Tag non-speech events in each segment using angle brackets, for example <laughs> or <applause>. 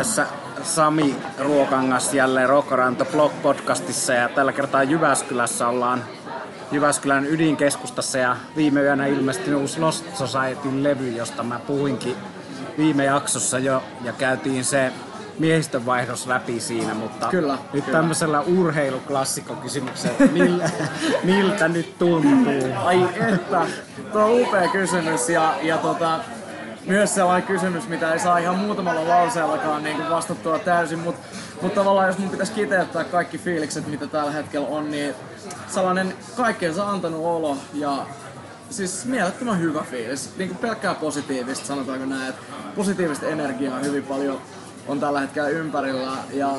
äänessä Sami Ruokangas jälleen Rokoranto Blog podcastissa ja tällä kertaa Jyväskylässä ollaan Jyväskylän ydinkeskustassa ja viime yönä ilmestyi uusi Lost Societyn levy, josta mä puhuinkin viime jaksossa jo ja käytiin se miehistönvaihdos läpi siinä, mutta Kyllä, nyt kyllä. tämmöisellä urheiluklassikokysymyksellä, että miltä, <laughs> miltä nyt tuntuu? Ai että, tuo on upea kysymys ja, ja tota, myös sellainen kysymys, mitä ei saa ihan muutamalla lauseellakaan niin vastattua täysin, mutta mut tavallaan jos mun pitäisi kiteyttää kaikki fiilikset, mitä tällä hetkellä on, niin sellainen kaikkeensa antanut olo ja siis mielettömän hyvä fiilis. Niin kuin pelkkää positiivista, sanotaanko näin, että positiivista energiaa hyvin paljon on tällä hetkellä ympärillä ja,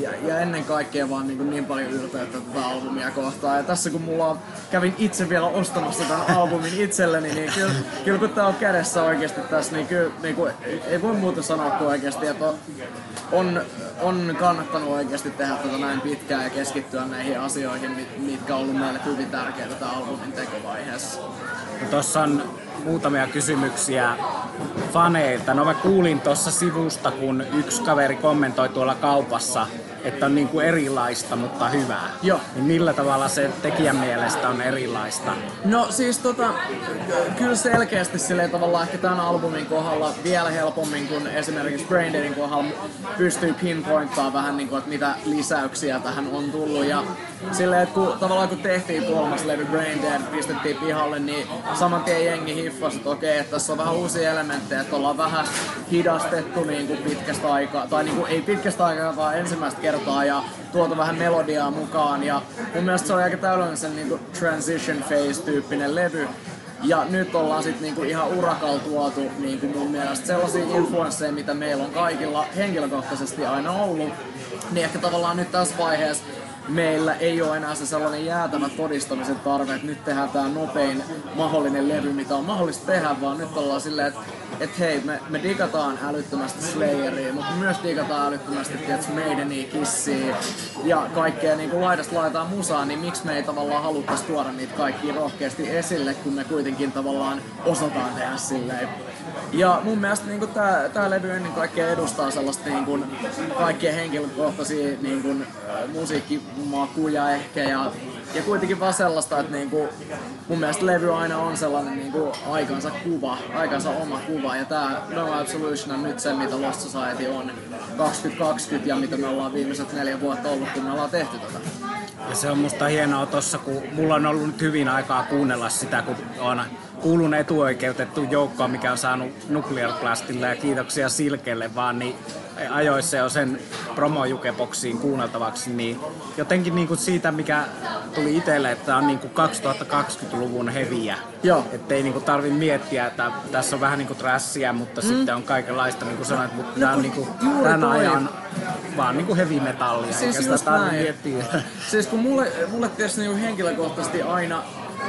ja, ja ennen kaikkea vaan niin, niin paljon ylpeyttä tätä albumia kohtaan. Ja tässä kun mulla on, kävin itse vielä ostamassa tämän albumin itselleni, niin kyllä, kyllä kun tää on kädessä oikeasti tässä, niin kyllä niin kuin, ei voi muuta sanoa kuin oikeasti, että on, on, kannattanut oikeasti tehdä tätä näin pitkään ja keskittyä näihin asioihin, mit- mitkä on ollut meille hyvin tärkeitä tämän albumin tekovaiheessa. Tuossa on muutamia kysymyksiä faneilta. No mä kuulin tuossa sivusta, kun yksi kaveri kommentoi tuolla kaupassa, että on niinku erilaista, mutta hyvää. Joo. Niin millä tavalla se tekijän mielestä on erilaista? No siis tota, kyllä selkeästi silleen tavallaan ehkä tämän albumin kohdalla vielä helpommin kuin esimerkiksi Brain Deadin kohdalla pystyy pinpointtaa vähän niin kuin, että mitä lisäyksiä tähän on tullut ja silleen, että kun, tavallaan kun tehtiin kolmas levy Brain Dead, pistettiin pihalle, niin saman tien jengi hiffasi, että okei, että tässä on vähän uusia elementtejä, että ollaan vähän hidastettu niin kuin pitkästä aikaa, tai niin kuin, ei pitkästä aikaa, vaan ensimmäistä kertaa ja tuotu vähän melodiaa mukaan ja mun mielestä se oli aika täydellinen sen niin kuin transition phase tyyppinen levy. Ja nyt ollaan sitten niinku ihan urakalla tuotu niinku mun mielestä sellaisia influensseja, mitä meillä on kaikilla henkilökohtaisesti aina ollut. Niin ehkä tavallaan nyt tässä vaiheessa meillä ei ole enää se sellainen jäätävä todistamisen tarve, että nyt tehdään tämä nopein mahdollinen levy, mitä on mahdollista tehdä, vaan nyt ollaan silleen, että et hei, me, me digataan älyttömästi Slayeria, mutta myös digataan älyttömästi tiedätkö, Maidenia, Kissia ja kaikkea niin kuin laidasta laitaan musaa, niin miksi me ei tavallaan haluttaisi tuoda niitä kaikkia rohkeasti esille, kun me kuitenkin tavallaan osataan tehdä silleen. Ja mun mielestä niin tää, tää levy ennen kaikkea edustaa sellaista niin kuin, kaikkien henkilökohtaisia niin kuin, äh, musiikkimakuja ehkä ja, ja kuitenkin vaan sellaista, että niin kuin, mun mielestä levy aina on sellainen niin kuin, aikansa kuva, aikansa oma kuva ja tää No Absolution on nyt se, mitä Lost Society on 2020 ja mitä me ollaan viimeiset neljä vuotta ollut, kun me ollaan tehty tätä. Ja se on musta hienoa tossa, kun mulla on ollut nyt hyvin aikaa kuunnella sitä, kun on kuulun etuoikeutettu joukkoon, mikä on saanut Nuclear Blastille ja kiitoksia Silkelle vaan, niin ajoissa jo sen promojukeboksiin kuunneltavaksi, niin jotenkin niin kuin siitä, mikä tuli itselle, että on niin kuin 2020-luvun heviä. Joo. Että ei niin kuin tarvi miettiä, että tässä on vähän niin kuin trassia, mutta mm. sitten on kaikenlaista, niin kuin sanoit, mutta tämä on niin kuin tämän toi. ajan vaan niin kuin heavy metallia, Siis eikä sitä tarvitse miettiä. Siis kun mulle, mulle tietysti niinku henkilökohtaisesti aina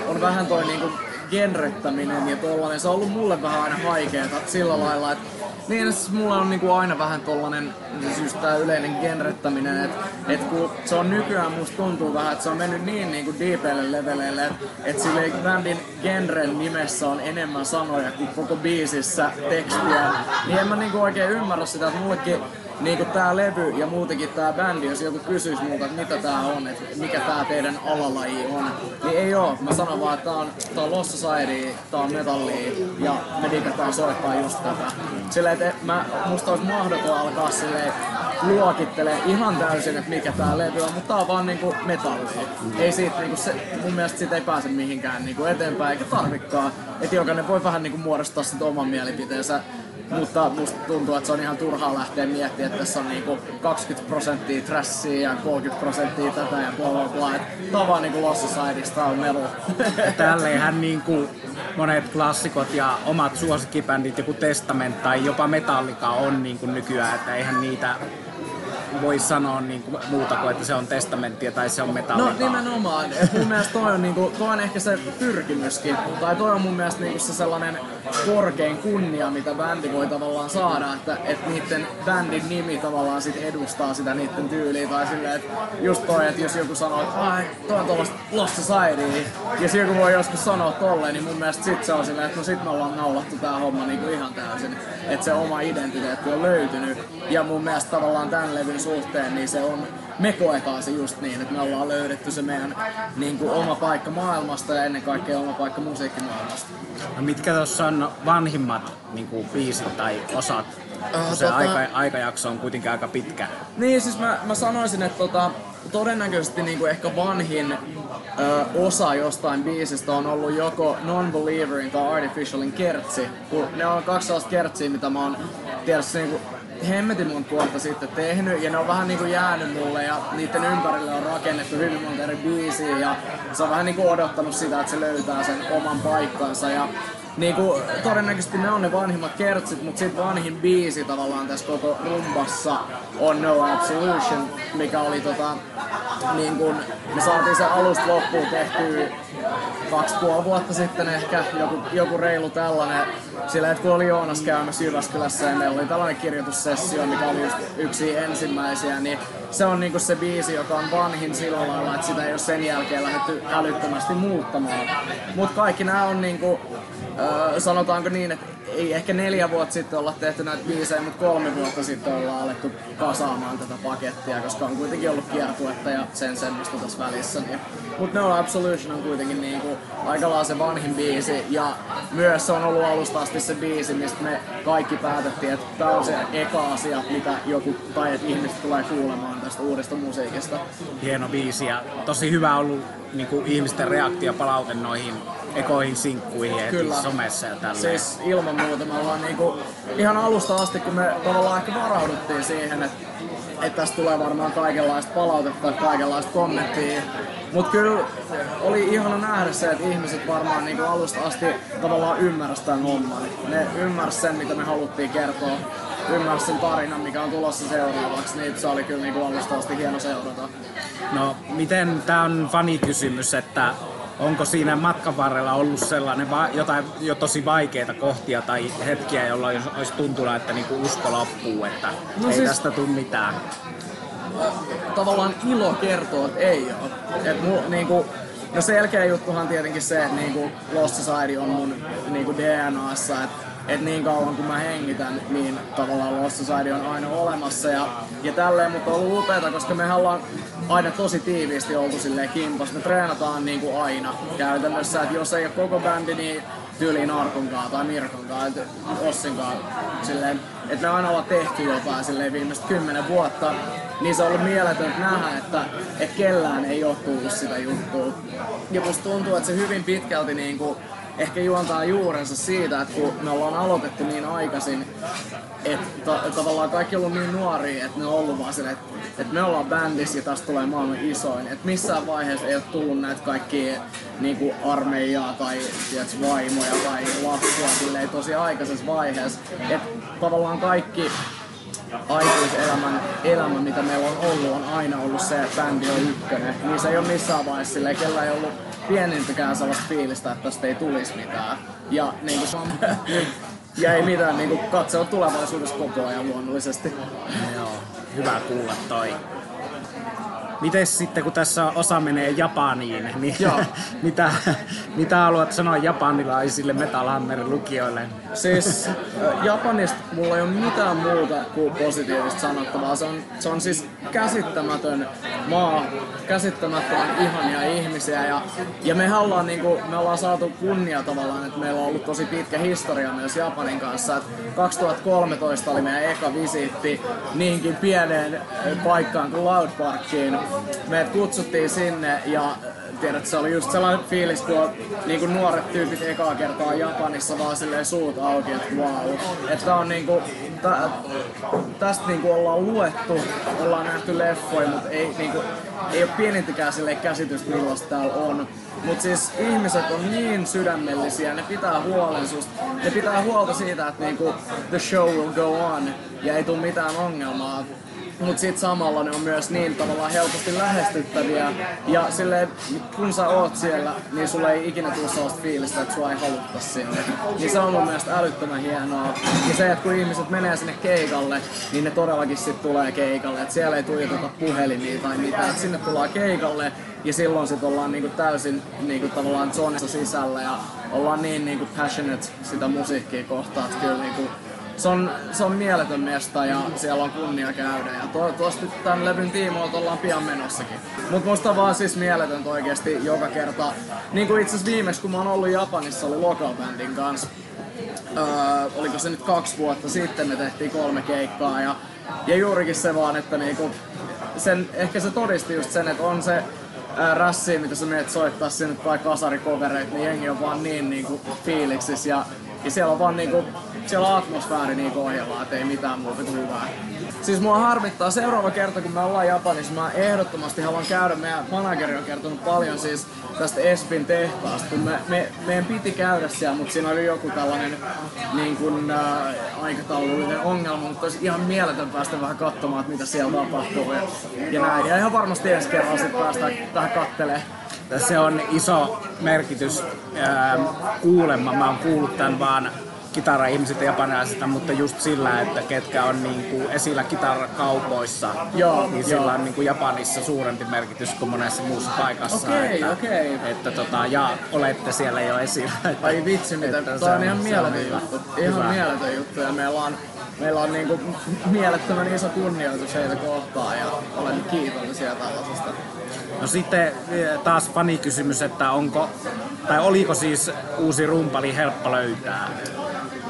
on vähän toi niinku genrettäminen ja tollanen, se on ollut mulle vähän aina vaikeeta sillä lailla, että niin siis mulla on niinku aina vähän tollanen, siis tää yleinen genrettäminen, että et kun se on nykyään musta tuntuu vähän, että se on mennyt niin niinku diipeille leveleille, että et silleen bändin genren nimessä on enemmän sanoja kuin koko biisissä tekstiä, niin en mä niinku oikein ymmärrä sitä, että mullekin niinku tää levy ja muutenkin tää bändi, jos joku kysyisi multa, että mitä tää on, että mikä tää teidän alalaji on, niin ei oo. Mä sanon vaan, että tää on, tää on Lost Society, tää on metallia ja me digataan soittaa just tätä. Silleen, että mä, musta olisi mahdoton alkaa silleen luokittelee ihan täysin, että mikä tää levy on, mutta tää on vaan niinku metallia. Ei siitä niinku se, mun mielestä siitä ei pääse mihinkään niinku eteenpäin eikä tarvikaan. Että jokainen voi vähän niinku muodostaa sit oman mielipiteensä. Mutta musta tuntuu, että se on ihan turhaa lähteä miettimään, että tässä on niinku 20 prosenttia trashia ja 30 prosenttia tätä ja bla bla bla. Tää on vaan niinku Lost Societysta, tää on melu. Tälleenhän niin kuin monet klassikot ja omat suosikkibändit, joku Testament tai jopa Metallica on niin kuin nykyään, että eihän niitä voi sanoa niin kuin muuta kuin, että se on testamenttia tai se on metallia. No nimenomaan. Et mun mielestä toi on, niinku, toi on ehkä se pyrkimyskin. Tai toi on mun mielestä niinku se sellainen korkein kunnia, mitä bändi voi tavallaan saada. Että et niiden bändin nimi tavallaan sit edustaa sitä niiden tyyliä. Tai silleen, että just toi, että jos joku sanoo, että ai, toi on tuollaista Lost Society. Ja se joku voi joskus sanoa tolleen, niin mun mielestä sit se on silleen, että no sit me ollaan naulattu tää homma niinku ihan täysin. Että se oma identiteetti on löytynyt. Ja mun mielestä tavallaan tämän levyn suhteen, niin se on me koetaan se just niin, että me ollaan löydetty se meidän niin kuin, oma paikka maailmasta ja ennen kaikkea oma paikka musiikkimaailmasta. No mitkä tuossa on vanhimmat niin kuin, biisit tai osat? Uh, se tota... aika, aikajakso on kuitenkin aika pitkä. Niin, siis mä, mä sanoisin, että tota, todennäköisesti niin kuin ehkä vanhin ö, osa jostain biisistä on ollut joko Non-Believerin tai Artificialin kertsi. Kun ne on kaksi sellaista kertsiä, mitä mä oon tietysti niin kuin hemmetin monta vuotta sitten tehnyt ja ne on vähän niinku jäänyt mulle ja niiden ympärille on rakennettu hyvin monta eri biisiä ja se on vähän niinku odottanut sitä, että se löytää sen oman paikkansa ja niinku, todennäköisesti ne on ne vanhimmat kertsit, mutta sitten vanhin biisi tavallaan tässä koko rumbassa on No Absolution, mikä oli tota, niin kun, me saatiin se alusta loppuun tehtyä kaksi puoli vuotta sitten ehkä, joku, joku reilu tällainen. Sillä kun oli Joonas käymässä Jyväskylässä ja meillä oli tällainen kirjoitussessio, mikä oli just yksi ensimmäisiä, niin se on niinku se biisi, joka on vanhin sillä lailla, että sitä ei ole sen jälkeen lähdetty älyttömästi muuttamaan. Mutta kaikki nämä on niinku, äh, sanotaanko niin, että ei ehkä neljä vuotta sitten olla tehty näitä biisejä, mutta kolme vuotta sitten ollaan alettu kasaamaan tätä pakettia, koska on kuitenkin ollut kiertuetta ja sen semmoista tässä välissä. Niin. Mutta No Absolution on kuitenkin niinku aika se vanhin biisi ja myös se on ollut alusta asti se biisi, mistä me kaikki päätettiin, että tämä on se eka asia, mitä joku tai että ihmiset tulee kuulemaan tästä uudesta musiikista. Hieno biisi ja tosi hyvä ollut niinku ihmisten reaktio palaute noihin ekoihin sinkkuihin Kyllä. somessa ja tälleen. Siis ilman muuta me ollaan niinku, ihan alusta asti, kun me tavallaan ehkä varauduttiin siihen, että, että tästä tulee varmaan kaikenlaista palautetta, kaikenlaista kommenttia. Mutta kyllä oli ihana nähdä se, että ihmiset varmaan niinku alusta asti tavallaan ymmärsivät tämän homman. Ne ymmärsivät sen, mitä me haluttiin kertoa ymmärsi sen tarinan, mikä on tulossa seuraavaksi, niin se oli kyllä niinku alusta asti hieno seurata. No, miten tämä on fanikysymys, että onko siinä matkan varrella ollut sellainen va- jotain jo tosi vaikeita kohtia tai hetkiä, jolloin olisi tuntunut, että niinku usko loppuu, että no ei siis, tästä tule mitään? Tavallaan ilo kertoo, että ei ole. Et mu, niinku, no selkeä juttuhan tietenkin se, että niinku Lost Society on mun niinku DNAssa, että et niin kauan kun mä hengitän, niin tavallaan Lost Society on aina olemassa ja, ja tälleen, mutta on ollut upeeta, koska me ollaan aina tosi tiiviisti oltu silleen kimpas. Me treenataan niin kuin aina käytännössä, että jos ei ole koko bändi, niin tyyliin Arkonkaan tai Mirkonkaan, Ossinkaan, silleen, että me aina ollaan tehty jotain silleen viimeiset kymmenen vuotta, niin se on ollut mieletöntä nähdä, että, että kellään ei ole tullut sitä juttua. Ja musta tuntuu, että se hyvin pitkälti niin kuin, ehkä juontaa juurensa siitä, että kun me ollaan aloitettu niin aikaisin, että ta- tavallaan kaikki on ollut niin nuoria, että ne on ollut vaan silleen, että, että me ollaan bändissä ja tästä tulee maailman isoin. Että missään vaiheessa ei ole tullut näitä kaikkia niin kuin armeijaa tai tiedätkö, vaimoja tai lapsia silleen tosi aikaisessa vaiheessa. Että tavallaan kaikki aikuiselämän elämä, mitä meillä on ollut, on aina ollut se, että bändi on ykkönen. Niin se ei ole missään vaiheessa silleen, kellä ei ollut pienintäkään sellaista fiilistä, että tästä ei tulisi mitään. Ja niin kuin, <laughs> ja ei mitään niin katsoa tulevaisuudessa koko ajan luonnollisesti. Joo, hyvä kuulla toi. Miten sitten, kun tässä osa menee Japaniin, niin <laughs> mitä, mitä haluat sanoa japanilaisille Metal Hammerin lukijoille? Siis Japanista mulla ei ole mitään muuta kuin positiivista sanottavaa. Se on, se on siis käsittämätön maa, käsittämättömän ihania ihmisiä ja, ja me, ollaan, niin kuin, me ollaan saatu kunnia tavallaan, että meillä on ollut tosi pitkä historia myös Japanin kanssa. Et 2013 oli meidän eka visiitti niinkin pieneen paikkaan kuin Loud Parkiin meidät kutsuttiin sinne ja tiedät, se oli just sellainen fiilis, kun niin kuin nuoret tyypit ekaa kertaa Japanissa vaan silleen suut auki, että wow. Että on niinku, tä, tästä niinku ollaan luettu, ollaan nähty leffoja, mutta ei, niinku, ei ole pienintäkään sille käsitystä millaista täällä on. Mutta siis ihmiset on niin sydämellisiä, ne pitää huolen susta. Ne pitää huolta siitä, että niinku, the show will go on ja ei tule mitään ongelmaa mutta sitten samalla ne on myös niin tavallaan helposti lähestyttäviä. Ja silleen, kun sä oot siellä, niin sulle ei ikinä tule sellaista fiilistä, että sua ei halutta sinne. Niin se on mun mielestä älyttömän hienoa. Ja se, että kun ihmiset menee sinne keikalle, niin ne todellakin sitten tulee keikalle. Että siellä ei tuijoteta puhelimia tai mitään. Et sinne tullaan keikalle ja silloin sitten ollaan niinku täysin niinku tavallaan zonessa sisällä ja ollaan niin niinku passionate sitä musiikkia kohtaan, että kyllä niinku se on, se on mieletön mesta ja siellä on kunnia käydä ja toivottavasti tämän levyn tiimoilta ollaan pian menossakin. Mut musta vaan siis mieletöntä oikeesti joka kerta. Niin kuin itse viimeksi kun mä oon ollut Japanissa, oli Local Bandin kanssa. Öö, oliko se nyt kaksi vuotta sitten me tehtiin kolme keikkaa ja, ja juurikin se vaan, että niinku, sen, ehkä se todisti just sen, että on se rässi, mitä sä menet soittaa sinne tai kasarikovereita, niin jengi on vaan niin niinku fiiliksis ja, ja siellä on vaan niinku siellä on atmosfääri niin ohjelmaa, että ei mitään muuta kuin hyvää. Siis mua harmittaa seuraava kerta, kun me ollaan Japanissa, mä ehdottomasti haluan käydä. Meidän manageri on kertonut paljon siis tästä Espin tehtaasta, kun me, me, meidän piti käydä siellä, mutta siinä oli joku tällainen niin kuin, äh, aikataulullinen ongelma, mutta olisi ihan mieletön päästä vähän katsomaan, että mitä siellä tapahtuu ja, ja näin. Ja ihan varmasti ensi kerralla sitten päästään tähän kattelemaan se on iso merkitys ää, kuulemma. Mä oon kuullut tämän vaan kitara-ihmiset japanilaisista, mutta just sillä, että ketkä on niin kuin esillä kitarakaupoissa, joo, niin joo. sillä on niin kuin Japanissa suurempi merkitys kuin monessa muussa paikassa. Okei, että, okei. Että, tota, ja olette siellä jo esillä. Että, Ai vitsi, mitä. että Toi se on ihan on mieletön hyvä. juttu. Ihan Hyvä. mieletön juttu ja meillä on, meillä on niinku mielettömän iso kunnioitus heitä kohtaan ja olen kiitollisia tällaisesta. No sitten eh, taas fanikysymys, että onko, tai oliko siis uusi rumpali helppo löytää?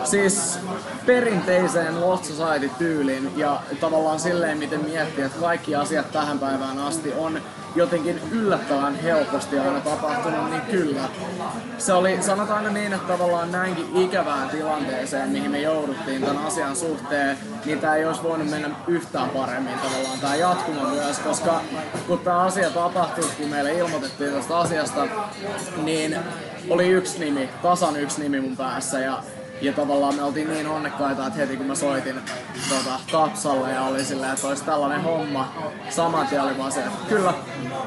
Siis perinteiseen Lost Society-tyyliin ja tavallaan silleen, miten miettii, että kaikki asiat tähän päivään asti on jotenkin yllättävän helposti aina tapahtunut, niin kyllä. Se oli, sanotaan niin, että tavallaan näinkin ikävään tilanteeseen, mihin me jouduttiin tämän asian suhteen, niin tämä ei olisi voinut mennä yhtään paremmin tavallaan tämä jatkuma myös, koska kun tämä asia tapahtui, kun meille ilmoitettiin tästä asiasta, niin oli yksi nimi, tasan yksi nimi mun päässä ja ja tavallaan me oltiin niin onnekkaita, että heti kun mä soitin tota, Tapsalle ja oli silleen, että olisi tällainen homma, saman tien oli vaan se, että kyllä,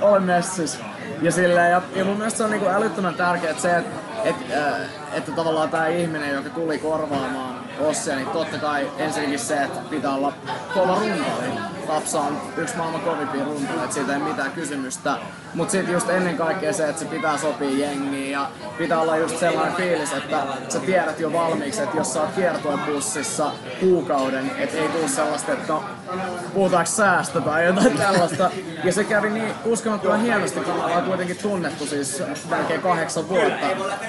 olen messis. Ja, silleen, ja, ja mun mielestä se on niinku älyttömän tärkeää se, että et, äh, että tavallaan tämä ihminen, joka tuli korvaamaan Ossia, niin totta kai ensinnäkin se, että pitää olla kova runtali. Tapsa on yksi maailman kovimpia runtaja, että siitä ei mitään kysymystä. Mutta sitten just ennen kaikkea se, että se pitää sopia jengiin ja pitää olla just sellainen fiilis, että sä tiedät jo valmiiksi, että jos sä oot kiertuebussissa kuukauden, että ei tule sellaista, että no, puhutaanko säästä tai jotain <laughs> tällaista. Ja se kävi niin uskomattoman hienosti, kun ollaan kuitenkin tunnettu siis melkein kahdeksan vuotta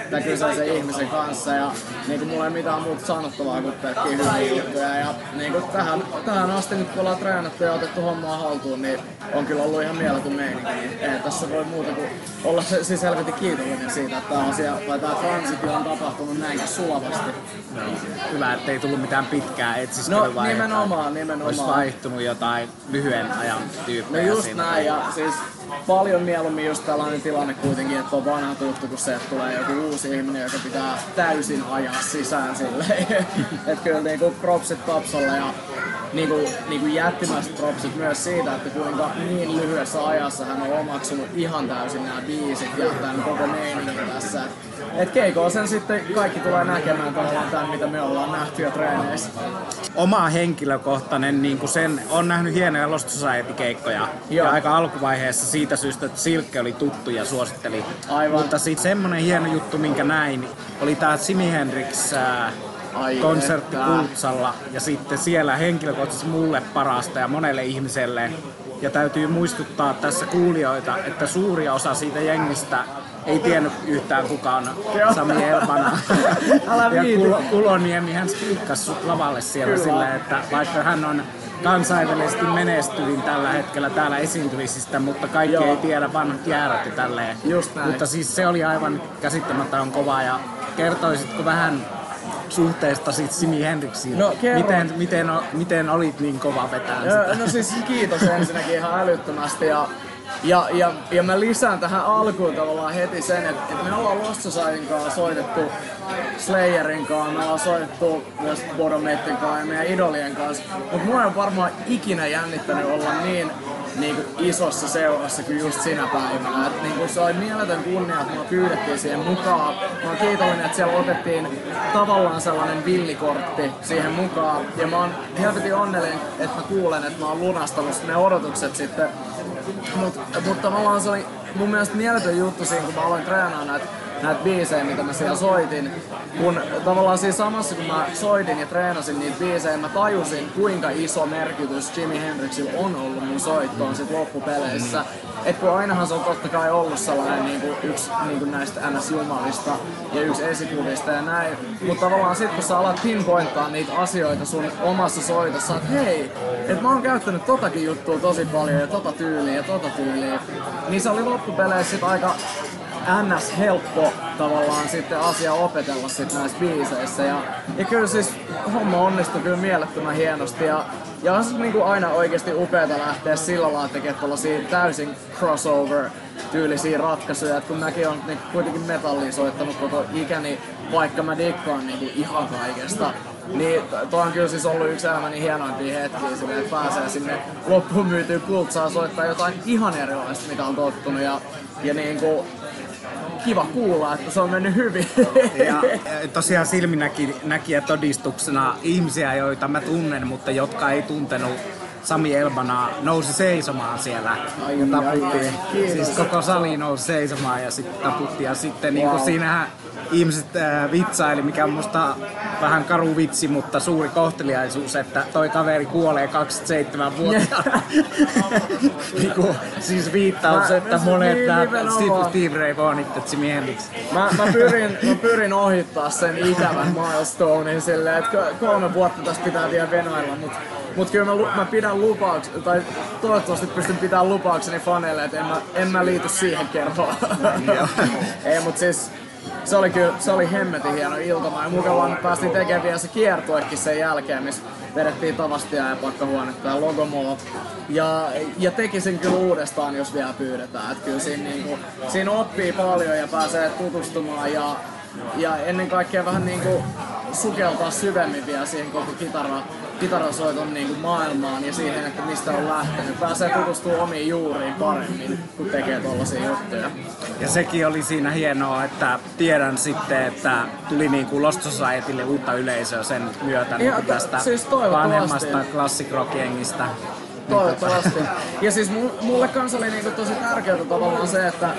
tämän kyseisen ihmisen kanssa. Ja niin kuin mulla ei mitään muuta sanottavaa kuin pelkkiä hyviä juttuja. Ja niin kuin tähän, tähän asti nyt kun ollaan treenattu ja otettu hommaa haltuun, niin on kyllä ollut ihan mieletön meininki. Ei tässä voi muuta kuin olla se, siis helvetin kiitollinen siitä, että tämä asia tai tämä transitio on tapahtunut näinkin sulavasti. Hyvä, ettei tullut mitään pitkää No etsiskelyvaihetta. nimenomaan, nimenomaan. Olisi vaihtunut jotain lyhyen ajan No tyyppejä just siinä. näin, ja siis paljon mieluummin just tällainen tilanne kuitenkin, että on vanha tuttu kuin se, että tulee joku uusi ihminen, joka pitää täysin ajaa sisään silleen. <laughs> että kyllä niinku propsit Tapsalle ja niinku, niinku jättimäiset propsit myös siitä, että kuinka niin lyhyessä ajassa hän on omaksunut ihan täysin nämä biisit ja tämän koko meiningin tässä. Et keikoa sen sitten kaikki tulee näkemään tavallaan tämän, mitä me ollaan nähty jo treeneissä. Oma henkilökohtainen, niin kuin sen, on nähnyt hienoja Lost Society-keikkoja. Joo. Ja aika alkuvaiheessa siitä syystä, että Silkke oli tuttu ja suositteli. Aivan. Mutta sitten semmonen hieno juttu, minkä näin, oli tää Jimi Hendrix ää, Ai konsertti että. Kultsalla. Ja sitten siellä henkilökohtaisesti mulle parasta ja monelle ihmiselle. Ja täytyy muistuttaa tässä kuulijoita, että suuri osa siitä jengistä ei tiennyt yhtään kuka on Sami Elvana. <laughs> Älä ja. Kulo, Kuloniemi hän spiikkasi sut lavalle siellä Kyllä. silleen, että vaikka hän on kansainvälisesti menestyvin tällä hetkellä täällä esiintymisistä, mutta kaikki Joo. ei tiedä vanhat jäärät ja tälleen. Just näin. Mutta siis se oli aivan käsittämättömän kova ja kertoisitko vähän suhteesta sit Simi Hendrixiin. No, miten, miten, miten olit niin kova vetää sitä? No siis kiitos ensinnäkin ihan älyttömästi ja ja, ja, ja mä lisään tähän alkuun tavallaan heti sen, että, me ollaan Lost Societyn kanssa soitettu Slayerin kanssa, me ollaan soitettu myös Bodomettin kanssa ja meidän idolien kanssa, mutta mua ole varmaan ikinä jännittänyt olla niin niin kuin isossa seurassa kuin just sinä päivänä. Et niin kuin se oli mieletön kunnia, että mua pyydettiin siihen mukaan. Mä oon kiitollinen, että siellä otettiin tavallaan sellainen villikortti siihen mukaan. Ja mä oon helvetin onnellinen, että mä kuulen, että mä oon lunastanut ne odotukset sitten mutta mut tavallaan se oli mun mielestä mieletön juttu siinä, kun mä aloin treenaamaan näitä näitä biisejä, mitä mä siellä soitin. Kun tavallaan siinä samassa, kun mä soitin ja treenasin niitä biisejä, mä tajusin, kuinka iso merkitys Jimi Hendrixillä on ollut mun soittoon sit loppupeleissä. Et kun ainahan se on totta kai ollut sellainen niin kuin yksi niin kuin näistä NS-jumalista ja yksi esikuvista ja näin. Mutta tavallaan sit kun sä alat pinpointtaa niitä asioita sun omassa soitossa, että hei, että mä oon käyttänyt totakin juttua tosi paljon ja tota tyyliä ja tota tyyliä, niin se oli loppupeleissä sit aika ns. helppo tavallaan sitten asia opetella sitten näissä biiseissä. Ja, ja kyllä siis homma onnistui kyllä mielettömän hienosti. Ja, ja on se niinku aina oikeasti upeata lähteä sillä lailla tekemään tällaisia täysin crossover tyylisiä ratkaisuja, että kun mäkin on niin kuitenkin metallia soittanut koko ikäni, vaikka mä dikkaan niin ihan kaikesta, niin tuo on kyllä siis ollut yksi elämäni hienoimpia hetkiä, sille, että pääsee sinne loppuun myytyyn kultsaa soittaa jotain ihan erilaista, mitä on tottunut. Ja, ja niin kuin, kiva kuulla, että se on mennyt hyvin. Ja tosiaan silminäkijä todistuksena ihmisiä, joita mä tunnen, mutta jotka ei tuntenut Sami Elbanaa nousi seisomaan siellä ja. Kiitos. Siis koko sali nousi seisomaan ja sitten taputtiin. Ja sitten niin Wow. kuin siinähän ihmiset äh, vitsaili, mikä on musta vähän karu vitsi, mutta suuri kohteliaisuus, että toi kaveri kuolee 27 vuotta. <laughs> niin kuin, siis viittaus, Mä- että mä- monet niin, nimenomaan. Steve Ray Vaughanit Jimi Hendrix. Mä, mä, pyrin, mä pyrin ohittaa sen ikävän milestonein silleen, että ko- kolme vuotta tästä pitää vielä venailla, mutta mut kyllä mä, mä pidän lupauks, tai toivottavasti pystyn pitämään lupaukseni faneille, että en mä, en mä liity siihen kerhoon. <laughs> Ei, mut siis se oli kyllä, se oli hemmetin hieno iltama ja mukavaa, että päästiin tekemään vielä se kiertuekin sen jälkeen, missä vedettiin Tavastia ja pakkahuonetta ja Logomoa. Ja, ja tekisin kyllä uudestaan, jos vielä pyydetään. Että kyllä siinä, niinku, siinä oppii paljon ja pääsee tutustumaan ja, ja ennen kaikkea vähän niinku sukeltaa syvemmin vielä siihen koko kitara, kitarasoiton niinku maailmaan ja siihen, että mistä on lähtenyt. Pääsee tutustumaan omiin juuriin paremmin, kun tekee tollasia juttuja. Ja sekin oli siinä hienoa, että tiedän sitten, että tuli niin kuin Lost Societylle uutta yleisöä sen myötä niin kuin tästä siis vanhemmasta classic rock jengistä. Toivottavasti. Ja siis mu- mulle kans oli niinku tosi tärkeää tavallaan se, että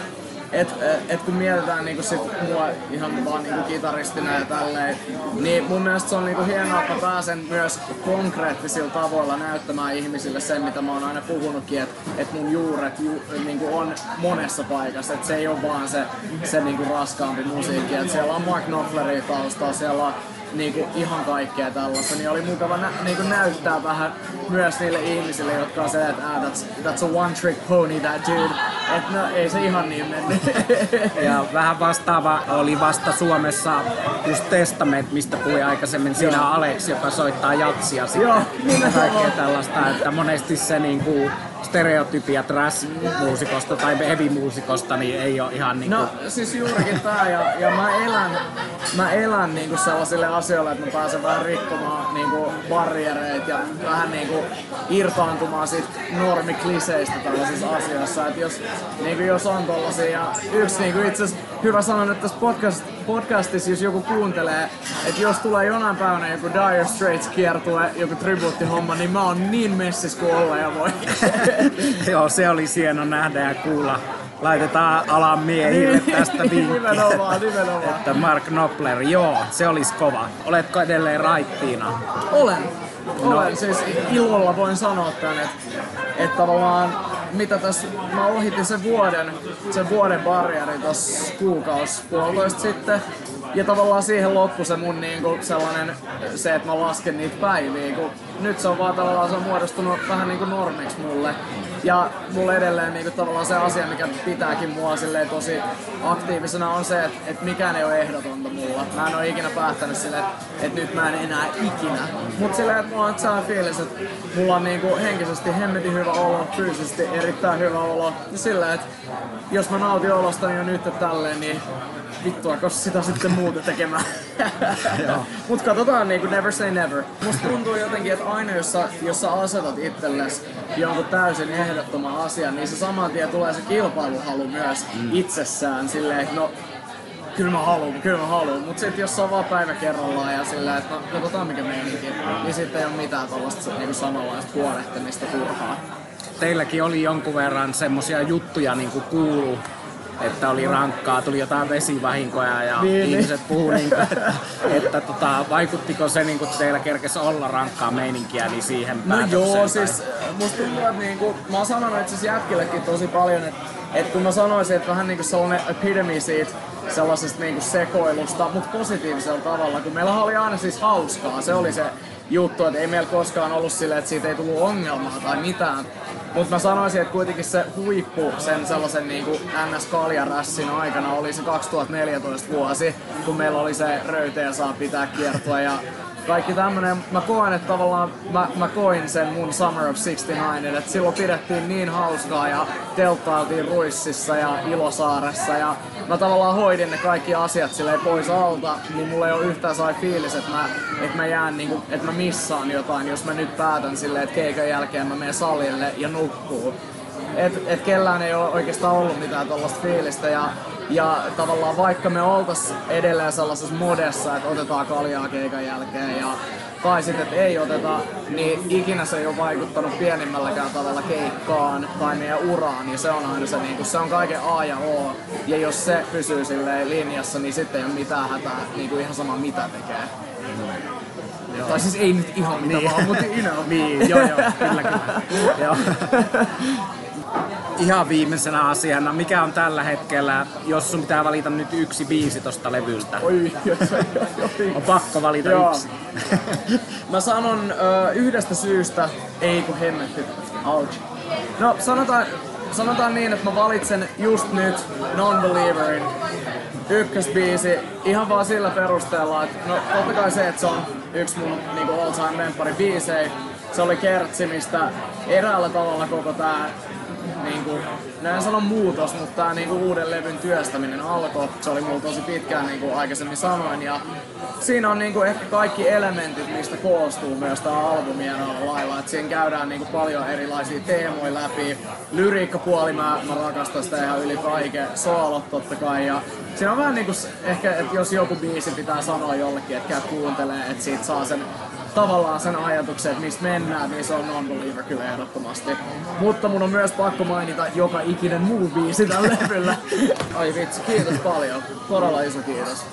et, et kun mietitään niinku sit mua ihan vaan niinku kitaristina ja tälleen, niin mun mielestä se on niinku hienoa, että pääsen myös konkreettisilla tavoilla näyttämään ihmisille sen, mitä mä oon aina puhunutkin, että et mun juuret ju, niinku on monessa paikassa, että se ei ole vaan se, se niinku raskaampi musiikki, että siellä on Mark Knopfleria taustalla, siellä on niinku ihan kaikkea tällaista, niin oli mukava nä- niinku näyttää vähän myös niille ihmisille, jotka on se, että ah, that's, that's a one trick pony that dude. Et no ei se ihan niin mennyt. <laughs> Ja vähän vastaava oli vasta Suomessa just Testament, mistä puhui aikaisemmin. Siinä on Alex, joka soittaa jatsia sitten. Joo, nimenomaan. kaikkea tällaista, että monesti se niinku stereotypia trash-muusikosta tai heavy-muusikosta niin ei ole ihan niinku... No siis juurikin tää ja, ja mä elän, mä elän niinku sellaisille asioille, että mä pääsen vähän rikkomaan niinku barriereita ja vähän niinku irtaantumaan siitä normikliseistä tällaisissa asioissa. Et jos, niinku jos on tollasia ja yksi niinku itse asiassa hyvä sanoa nyt tässä podcast, podcastissa, jos joku kuuntelee, että jos tulee jonain päivänä joku Dire Straits kiertue, joku tribuuttihomma, niin mä oon niin messis kuin olla ja voi. <laughs> Joo, se oli hieno nähdä ja kuulla. Laitetaan alan miehille tästä vinkkiä. nimenomaan, nimenomaan. Että Mark Knopfler, joo, se olisi kova. Oletko edelleen raittiina? Olen. Olen. Siis ilolla voin sanoa tän, että et tavallaan mitä tässä, mä ohitin sen vuoden, sen vuoden barrieri tossa kuukaus puolitoista sitten. Ja tavallaan siihen loppui se mun niinku sellainen, se, että mä lasken niitä päiviä, kun nyt se on vaan tavallaan se on muodostunut vähän niinku normiksi mulle. Ja mulle edelleen niinku tavallaan se asia, mikä pitääkin mua silleen tosi aktiivisena on se, että, että mikään ei ole ehdotonta mulla. Mä en ole ikinä päättänyt silleen, että, nyt mä en enää ikinä. Mut silleen, että mulla on sellainen fiilis, että mulla on niinku henkisesti hemmetin hyvä olo, fyysisesti erittäin hyvä olo. Ja silleen, että jos mä nautin olostani jo nyt tälleen, niin vittua, koska sitä sitten muuta tekemään. <laughs> Mut katsotaan niinku never say never. Musta tuntuu jotenkin, että aina jos sä, jos sä asetat itsellesi jonkun täysin ehdottoman asian, niin se saman tien tulee se kilpailuhalu myös mm. itsessään silleen, että no kyllä mä haluun, kyllä mä haluun. Mut sit jos se on vaan päivä kerrallaan ja silleen, että no katsotaan mikä meininki, niin sitten ei ole mitään tällaista niinku samanlaista huolehtimista turhaa. Teilläkin oli jonkun verran semmosia juttuja niin kuin kuulu että oli rankkaa, tuli jotain vesivahinkoja ja niin, niin. ihmiset puhuu, niin kuin, että, että tota, vaikuttiko se niin kuin teillä kerkesi olla rankkaa meininkiä niin siihen No joo, siis musta tuntuu, että niin kuin, mä oon sanonut itse asiassa jätkillekin tosi paljon, että, että kun mä sanoisin, että vähän niin kuin sellainen epidemi siitä sellaisesta niin kuin sekoilusta, mutta positiivisella tavalla, kun meillä oli aina siis hauskaa, se oli se juttu, että ei meillä koskaan ollut silleen, että siitä ei tullut ongelmaa tai mitään. Mutta mä sanoisin, että kuitenkin se huippu sen sellaisen niin kuin ns Kaljarassin aikana oli se 2014 vuosi, kun meillä oli se röyteen saa pitää kiertoa ja kaikki tämmönen, mä koen, että tavallaan mä, mä koin sen mun Summer of 69, että silloin pidettiin niin hauskaa ja telttailtiin Ruississa ja Ilosaaressa ja mä tavallaan hoidin ne kaikki asiat silleen pois alta, niin mulla ei ole yhtään sai fiilis, että mä, että mä jään niinku, että mä missaan jotain, jos mä nyt päätän silleen, että keikan jälkeen mä menen salille ja nukkuu. Et, et kellään ei ole oikeastaan ollut mitään tällaista fiilistä ja ja tavallaan vaikka me oltais edelleen sellaisessa modessa, että otetaan kaljaa keikan jälkeen ja tai sitten, että ei oteta, niin ikinä se ei ole vaikuttanut pienimmälläkään tavalla keikkaan tai meidän uraan, ja se on aina se, niin kuin, se on kaiken A ja O. Ja jos se pysyy silleen linjassa, niin sitten ei ole mitään hätää, niin kuin ihan sama mitä tekee. Joo. Tai siis ei nyt ihan mitä niin. vaan, mutta <laughs> you know. niin, joo joo, kyllä kyllä. <laughs> joo ihan viimeisenä asiana, mikä on tällä hetkellä, jos sun pitää valita nyt yksi biisi tosta levyltä? Oi, On pakko valita Joo. yksi. <laughs> Mä sanon ö, yhdestä syystä, ei kun hemmetti. Ouch. No sanotaan, sanotaan niin, että mä valitsen just nyt Non-Believerin ykkösbiisi ihan vaan sillä perusteella, että no totta kai se, että se on yksi mun niinku all time lempari biisei. Se oli kertsimistä eräällä tavalla koko tää niinku, no en sano muutos, mutta tää niinku uuden levyn työstäminen alkoi. Se oli mulla tosi pitkään niinku aikaisemmin sanoin ja siinä on niinku ehkä kaikki elementit, mistä koostuu myös tää albumi lailla. Et siinä käydään niinku paljon erilaisia teemoja läpi. Lyriikkapuoli mä, mä rakastan sitä ihan yli kaiken. Soolot totta kai ja siinä on vähän niinku ehkä, että jos joku biisi pitää sanoa jollekin, että käy kuuntelee, että siitä saa sen tavallaan sen ajatuksen, että mistä mennään, niin se on Non-Believer kyllä ehdottomasti. Mutta mun on myös pakko mainita joka ikinen muu biisi tällä levyllä. Ai vitsi, kiitos paljon. Todella iso kiitos.